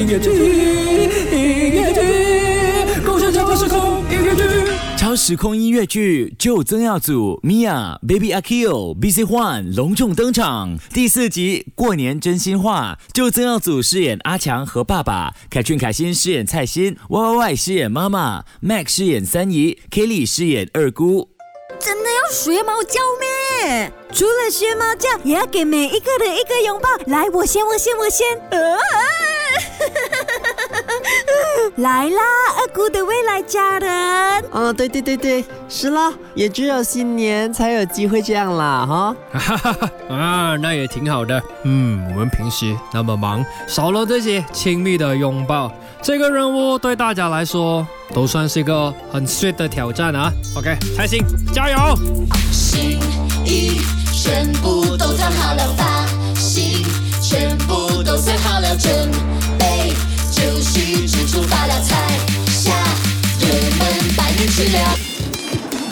超时空音乐剧。超时空音乐剧就曾耀祖、Mia、Baby Akio、BC One 隆重登场。第四集过年真心话，就曾耀祖饰演阿强和爸爸，凯俊凯欣饰演蔡欣，Y Y Y 饰演妈妈，Mac 饰演三姨，Kelly 饰演二姑。真的要学猫叫咩？除了学猫叫，也要给每一个人一个拥抱。来，我先，我先，我先。呃来啦，二姑的未来家人。哦，对对对对，是啦，也只有新年才有机会这样啦，哈。哈哈哈啊，那也挺好的。嗯，我们平时那么忙，少了这些亲密的拥抱，这个任务对大家来说都算是一个很 sweet 的挑战啊。OK，开心，加油！心意全部都藏好了，发心全部都算好了，准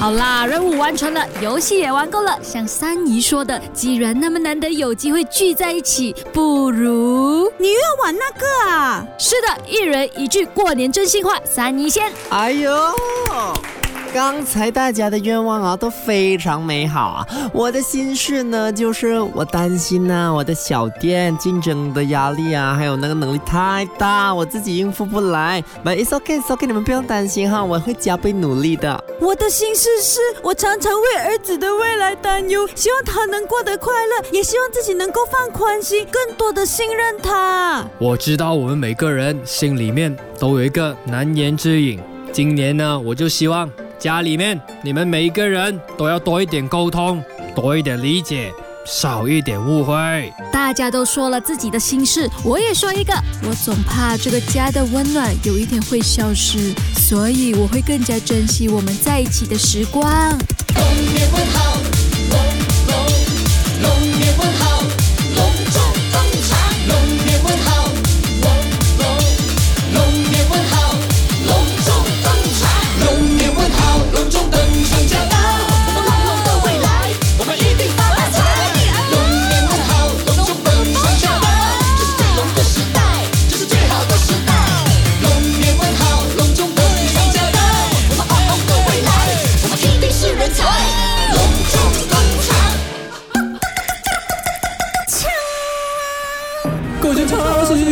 好啦，任务完成了，游戏也玩够了。像三姨说的，既然那么难得有机会聚在一起，不如你又要玩那个啊？是的，一人一句过年真心话。三姨先，哎呦，刚才大家的愿望啊都非常美好啊。我的心事呢，就是我担心呐、我的小店竞争的压力啊，还有那个能力太大，我自己应付不来。But it's okay, it's okay，你们不用担心哈，我会加倍努力的。我的心事是，我常常为儿子的未来担忧，希望他能过得快乐，也希望自己能够放宽心，更多的信任他。我知道我们每个人心里面都有一个难言之隐。今年呢，我就希望家里面你们每一个人都要多一点沟通，多一点理解，少一点误会。大家都说了自己的心事，我也说一个。我总怕这个家的温暖有一天会消失，所以我会更加珍惜我们在一起的时光。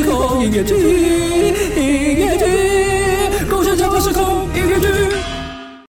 空音乐剧。